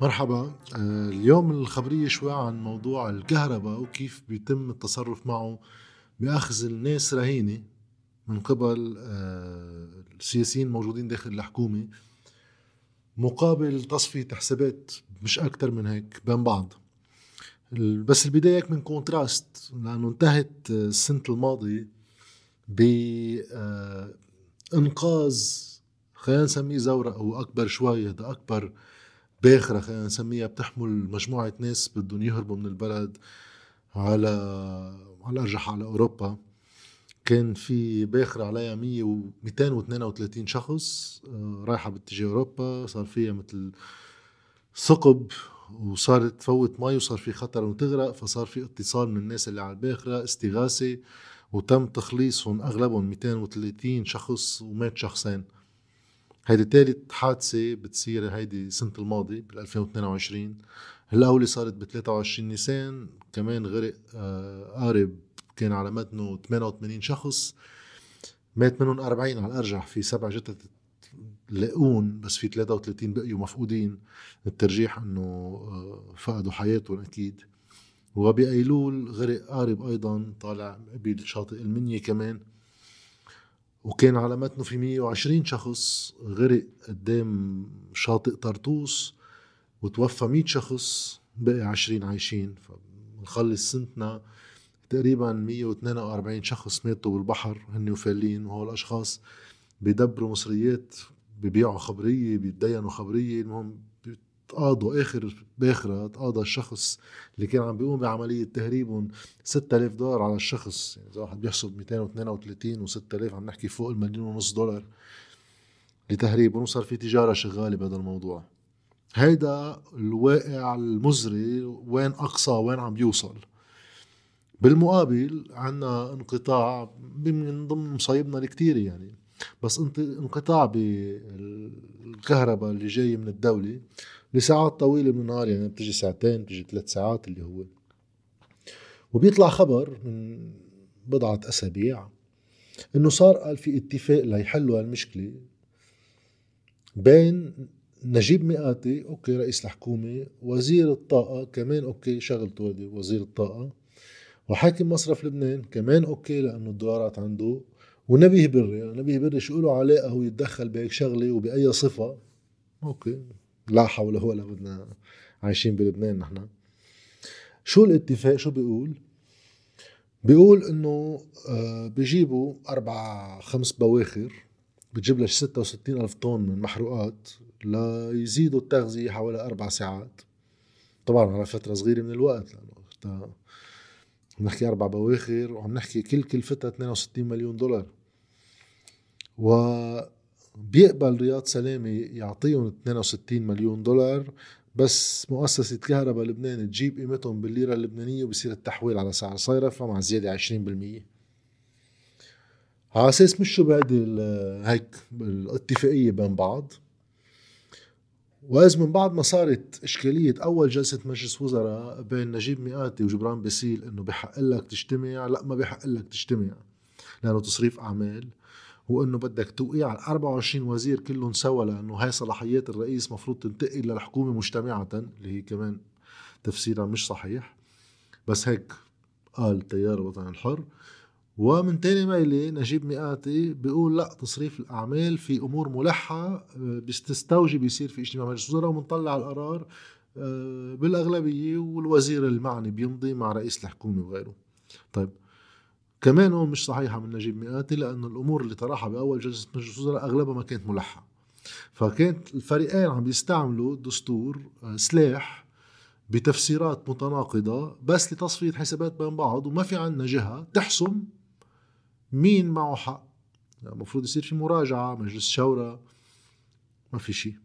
مرحبا. آه، اليوم الخبرية شوي عن موضوع الكهرباء وكيف بيتم التصرف معه بأخذ الناس رهينة من قبل آه، السياسيين الموجودين داخل الحكومة. مقابل تصفية حسابات مش أكتر من هيك بين بعض. بس البداية من كونتراست لأنه انتهت السنة الماضية بإنقاذ آه، خلينا نسميه زورق أو أكبر شوي هذا أكبر باخرة خلينا نسميها بتحمل مجموعة ناس بدهم يهربوا من البلد على على الأرجح على أوروبا. كان في باخرة عليها 100 و 232 شخص آه، رايحة باتجاه أوروبا. صار فيها مثل ثقب وصارت تفوت مي وصار في خطر انه تغرق فصار في اتصال من الناس اللي على الباخرة استغاثة. وتم تخليصهم أغلبهم 230 شخص ومات شخصين. هيدي ثالث حادثة بتصير هيدي سنة الماضي بال 2022 الأولى صارت ب 23 نيسان كمان غرق آه قارب كان على متنه 88 شخص. مات منهم 40 على الأرجح في سبع جثث لاقون بس في 33 بقيوا مفقودين. الترجيح إنه آه، فقدوا حياتهم أكيد. وبأيلول غرق قارب أيضا طالع قبيل شاطئ المنية كمان. وكان على متنه في 120 شخص غرق قدام شاطئ طرطوس وتوفى 100 شخص بقي 20 عايشين. فنخلص سنتنا تقريبا 142 شخص ماتوا بالبحر هن وفالين وهول الاشخاص بيدبروا مصريات ببيعوا خبرية بيتدينوا خبرية. المهم تقاضوا آخر باخرة تقاضى الشخص اللي كان عم بيقوم بعملية تهريبهم 6000 دولار على الشخص. يعني إذا واحد بيحسب 232 و6000 عم نحكي فوق المليون ونص دولار لتهريبهم وصار في تجارة شغالة بهذا الموضوع. هيدا الواقع المزري وين أقصى وين عم بيوصل بالمقابل عنا انقطاع من ضمن مصايبنا الكتير يعني. بس انقطاع بالكهرباء اللي جاي من الدولة لساعات طويلة من النهار يعني بتجي ساعتين بتجي ثلاث ساعات اللي هو. وبيطلع خبر من بضعة أسابيع إنه صار قال في اتفاق ليحلوا هالمشكلة بين نجيب ميقاتي okay رئيس الحكومة وزير الطاقة كمان okay شغلته وزير الطاقة وحاكم مصرف لبنان كمان okay لأنه الدولارات عنده. ونبيه بري نبيه بري شو له علاقة هو يتدخل بهيك شغلة وبأي صفة. okay لا حول ولا بدنا عايشين بلبنان نحن. شو الاتفاق؟ شو بيقول؟ بيقول إنه آه، بيجيبوا أربع خمس بواخر بتجيب لك 66 ألف طن من محروقات ليزيدوا التغذية حوالي أربع ساعات. طبعا على فترة صغيرة من الوقت لأنه عم نحكي أربع بواخر وعم نحكي كل كلفتها 62 مليون دولار. و بيقبل رياض سلامة يعطيهم 62 مليون دولار بس مؤسسة كهرباء لبنان تجيب قيمتهم بالليرة اللبنانية وبصير التحويل على سعر صيرفة مع زيادة 20% على أساس مش شو بعد هيك الاتفاقية بين بعض. وإذ من بعد ما صارت إشكالية أول جلسة مجلس وزراء بين نجيب مئاتي وجبران باسيل إنه بحق لك تجتمع لا ما بحق لك تجتمع لأنه تصريف أعمال. وإنه بدك توقيع على 24 وزير كلهم سوا لأنه هاي صلاحيات الرئيس مفروض تنتقل للحكومة مجتمعه اللي هي كمان تفسيرها مش صحيح. بس هيك قال التيار الوطني الحر. ومن تاني ميلة نجيب مئاتي بيقول لا تصريف الأعمال في أمور ملحة بتستوجب يصير في اجتماع مجلس الوزراء ومنطلع القرار آه، بالأغلبية والوزير المعني بيمضي مع رئيس الحكومة وغيره. طيب كمان هون مش صحيحة من نجيب مئاتي لأنه الأمور اللي طرحها بأول جلسة مجلس الوزراء أغلبها ما كانت ملحة. فكانت الفريقين عم بيستعملوا الدستور آه، سلاح بتفسيرات متناقضة بس لتصفية حسابات بين بعض وما في عنا جهة تحسم مين معه حق. يعني المفروض يصير في مراجعة مجلس شورى ما في شيء.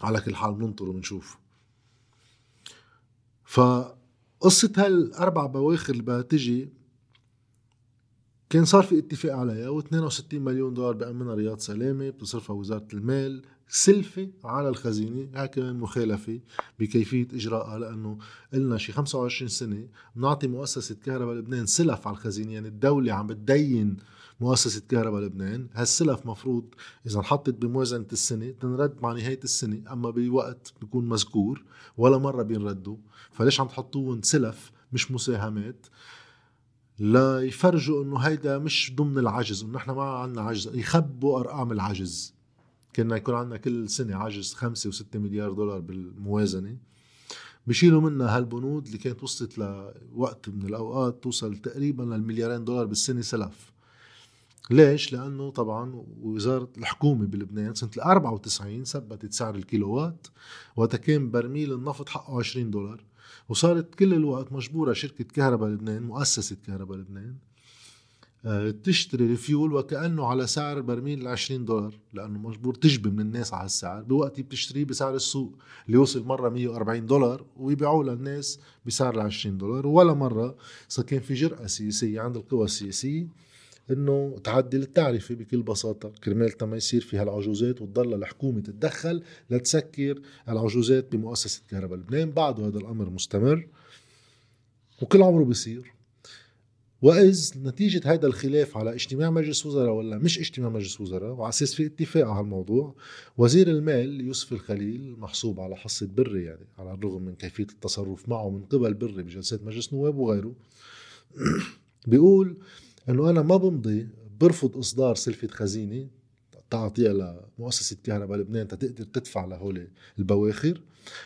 على كل حال بننطر وبنشوف فقصة هالأربع بواخر اللي بدها كان صار في اتفاق عليها و62 مليون دولار بأمنها رياض سلامة بتصرفها وزارة المال سلفة على الخزينة هاي كمان مخالفة بكيفية إجراءها لأنه قلنا شي 25 سنة بنعطي مؤسسة كهرباء لبنان سلف على الخزينة يعني الدولة عم بتدين مؤسسة كهرباء لبنان. هالسلف مفروض إذا انحطت بموازنة السنة تنرد مع نهاية السنة أما بوقت بيكون مذكور ولا مرة بينردوا. فليش عم تحطوهم سلف مش مساهمات؟ ليفرجوا إنه هيدا مش ضمن العجز إنه نحن ما عندنا عجز يخبوا أرقام العجز. كنا يكون عندنا كل سنة عجز خمسة وستة مليار دولار بالموازنة. بشيلوا منها هالبنود اللي كانت وصلت لوقت من الأوقات توصل تقريبا للمليارين دولار بالسنة سلف. ليش؟ لأنه طبعا وزارة الحكومة بلبنان سنة ال 94 ثبتت سعر الكيلووات وقتها كان برميل النفط حقه 20 دولار. وصارت كل الوقت مجبورة شركة كهرباء لبنان مؤسسة كهرباء لبنان آه، تشتري الفيول وكأنه على سعر برميل 20 دولار لأنه مجبور تجبي من الناس على السعر. بوقت بتشتريه بسعر السوق اللي وصل مرة 140 دولار ويبيعوه للناس بسعر 20 دولار. ولا مرة كان في جرأة سياسية عند القوى السياسية إنه تعدل التعرفه بكل بساطة. كرمال ما يصير في هالعجوزات وتضل الحكومة تتدخل لتسكر العجوزات بمؤسسة كهرباء لبنان. بعده هذا الأمر مستمر وكل عمره بيصير. وإذ نتيجة هذا الخلاف على اجتماع مجلس وزراء ولا مش اجتماع مجلس وزراء وعلى أساس في اتفاق على الموضوع وزير المال يوسف الخليل محسوب على حصة بري يعني على الرغم من كيفية التصرف معه من قبل بري بجلسات مجلس نواب وغيره بيقول إنه أنا ما بمضي برفض إصدار سلفة خزينة تعطيها لمؤسسة كهرباء لبنان تقدر تدفع لهول البواخر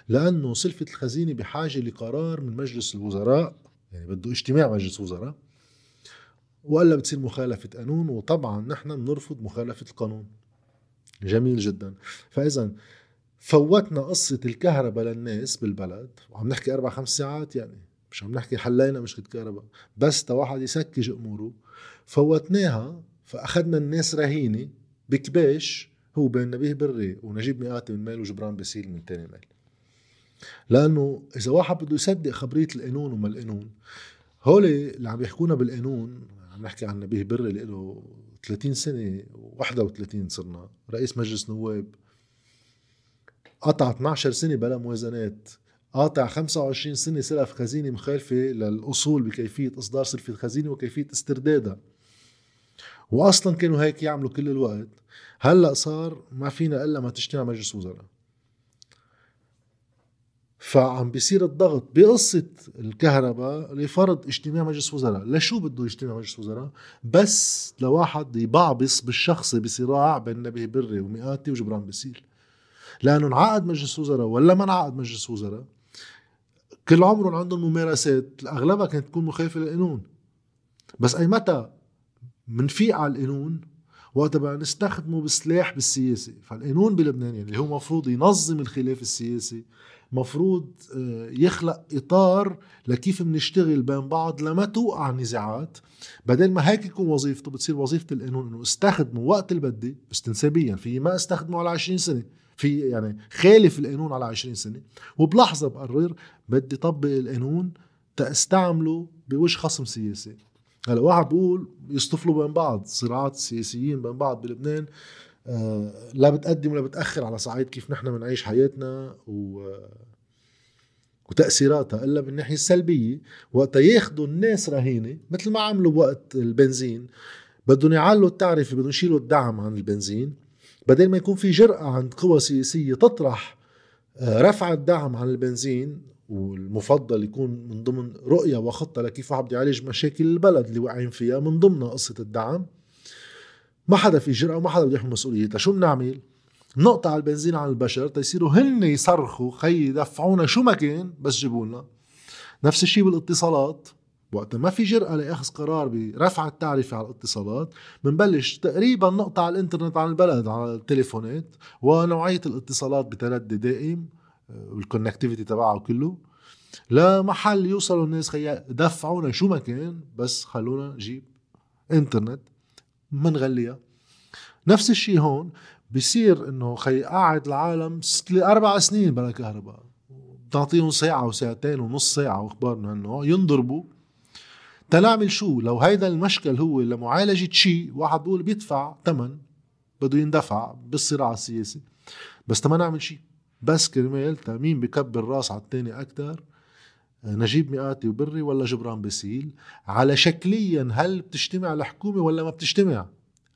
لأنه سلفة الخزينة بحاجة لقرار من مجلس الوزراء يعني بده اجتماع مجلس وزراء وإلا بتصير مخالفة قانون وطبعا نحن بنرفض مخالفة القانون. جميل جدا. فاذا فوتنا قصة الكهرباء للناس بالبلد وعم نحكي أربع خمس ساعات يعني. مش عم نحكي حلينا مشكلة كهرباء. بس واحد يسكج أموره فوتناها فأخذنا الناس رهينة بكباش هو بين نبيه بري ونجيب ميقاتي من ميل وجبران باسيل من تاني ميل. لأنه إذا واحد بده يصدق خبرية القانون وما القانون هولي اللي عم يحكونا بالقانون عم نحكي عن نبيه بري اللي له 30 سنة 31 صرنا رئيس مجلس نواب قطع 12 سنة بلا موازنات. قاطع 25 سنة سلف خزينة مخالفه للأصول بكيفية إصدار سلفة الخزينة وكيفية استردادها. واصلا كانوا هيك يعملوا كل الوقت. هلأ صار ما فينا إلا ما تجتمع مجلس وزراء. فعم بيصير الضغط بقصة الكهرباء لفرض اجتماع مجلس وزراء. لشو بده يجتمع مجلس وزراء؟ بس لواحد يبعبص بالشخصي بصراع بين نبيه بري ومئاتي وجبران بسيل لأنه انعقد مجلس وزراء ولا ما انعقد مجلس وزراء؟ كل عمرهم عندهم ممارسات اغلبها كانت تكون مخالفه للقانون. بس أي متى منفيق على القانون وقت بقى نستخدمه بسلاح بالسياسة. فالقانون بلبنان يعني اللي هو مفروض ينظم الخلاف السياسي مفروض آه، يخلق إطار لكيف بنشتغل بين بعض لما توقع نزاعات. بدل ما هيك يكون وظيفته بتصير وظيفة القانون إنه أستخدمه وقت اللي بدي بس تنسابيا في ما أستخدمه على 20 سنة. في يعني خالف القانون على 20 سنة. وبلحظة بقرر بدي طبق القانون تستعمله بوجه خصم سياسي. هلا واحد بيقول يصطفلوا بين بعض صراعات سياسيين بين بعض بلبنان آه لا بتقدم ولا بتأخر على صعيد كيف نحن بنعيش حياتنا و وتأثيراتها إلا بالناحيه السلبيه وقتها ياخذوا الناس رهينة مثل ما عملوا بوقت البنزين بدهم يعلوا التعرفة بدهم يشيلوا الدعم عن البنزين. بدل ما يكون في جرأة عند قوى سياسية تطرح آه، رفع الدعم عن البنزين والمفضل يكون من ضمن رؤية وخطة لكيف بده يعالج مشاكل البلد اللي واقعين فيها من ضمنها قصة الدعم. ما حدا في جرأة وما حدا بده يحمل مسؤوليتها شو بنعمل؟ نقطع البنزين عن البشر تيصيروا هن يصرخوا خي دفعونا شو ما كان بس جيبوا لنا نفس الشيء بالإتصالات. وقت ما في جرأة لأخذ قرار برفع التعرفة على الاتصالات بنبلش تقريبا نقطع الإنترنت عن البلد على التليفونات ونوعية الاتصالات بتردي دائم والكونكتيفيتي تبعه كله لمحل يوصلوا الناس خيا دفعونا شو ما كان بس خلونا نجيب إنترنت منغليها. نفس الشيء هون بصير إنه خي قاعد العالم أربع سنين بلا كهرباء بتعطيهم ساعة وساعتين ونص ساعة وأخبار من هالنوع ينضربوا تنعمل شو؟ لو هيدا المشكل هو لمعالجة شيء واحد بيقول بيدفع ثمن بده يندفع بالصراع السياسي. بس ما نعمل شيء. بس كرمال مين بكبر راس على التاني أكثر نجيب مئاتي وبري ولا جبران باسيل على شكليا هل بتجتمع الحكومة ولا ما بتجتمع؟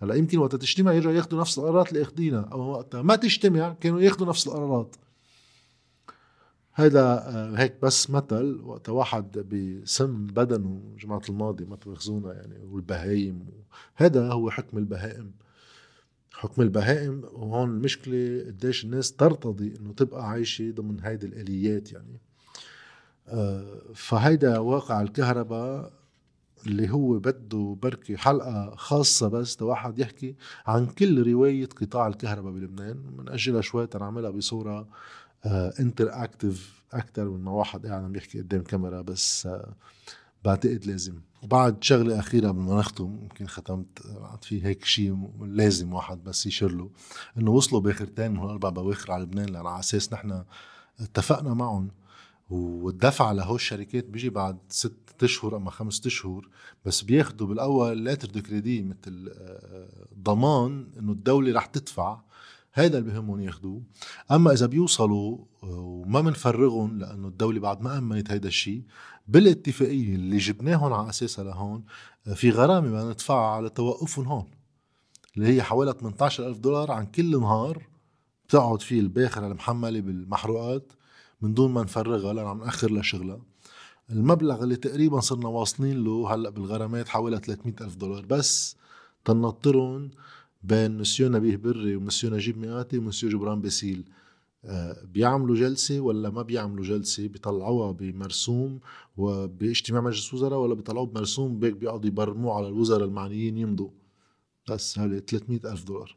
هلأ يمكن وقت تجتمع يرجعوا ياخذوا نفس القرارات اللي اخذينها أو وقتها ما تجتمع كانوا ياخذوا نفس القرارات. هيدا آه، هيك بس مثل وقت واحد بسم بدنه جماعة الماضي ما تواخذونا يعني والبهايم هذا هو حكم البهائم. حكم البهائم وهون المشكلة قديش الناس ترتضي إنه تبقى عايشة ضمن هيدي الآليات يعني. آه، فهيدا واقع الكهرباء اللي هو بده بركي حلقة خاصة بس واحد يحكي عن كل رواية قطاع الكهرباء بلبنان من أجلها شوي تنعملها بصورة انتر آه، اكتف أكثر من ما واحد قاعد عم يحكي قدام كاميرا بس آه، بعتقد لازم. وبعد شغلة أخيرة قبل ما نختم يمكن ختمت في هيك شيء لازم واحد بس يشير له إنه وصلوا باخرتين من الاربع بواخر على لبنان لأن على أساس نحن اتفقنا معهم. والدفع لهو الشركات بيجي بعد ست أشهر أما خمسة أشهر بس بياخدوا بالأول lettre de crédit مثل آه، ضمان إنه الدولة رح تدفع هيدا اللي بهمهم ياخذوه أما إذا بيوصلوا آه، وما بنفرغهم لأنه الدولة بعد ما أمنت هيدا الشيء بالاتفاقية اللي جبناهم على أساسها لهون آه، في غرامة بدنا ندفعها على توقفهم هون اللي هي حوالي 18 ألف دولار عن كل نهار بتقعد فيه الباخرة المحملة بالمحروقات من دون ما نفرغها لأن عم نأخر لشغلها المبلغ اللي تقريبا صرنا واصلين له هلأ بالغرامات حوالي 300 ألف دولار. بس تنطرهم بين مسيو نبيه بري ومسيو نجيب ميقاتي ومسيو جبران باسيل آه، بيعملوا جلسة ولا ما بيعملوا جلسة؟ بيطلعوها بمرسوم وباجتماع مجلس وزراء ولا بيطلعوه بمرسوم؟ بيك بيقعدوا يبرموه على الوزراء المعنيين يمضوا. بس هذه 300 ألف دولار.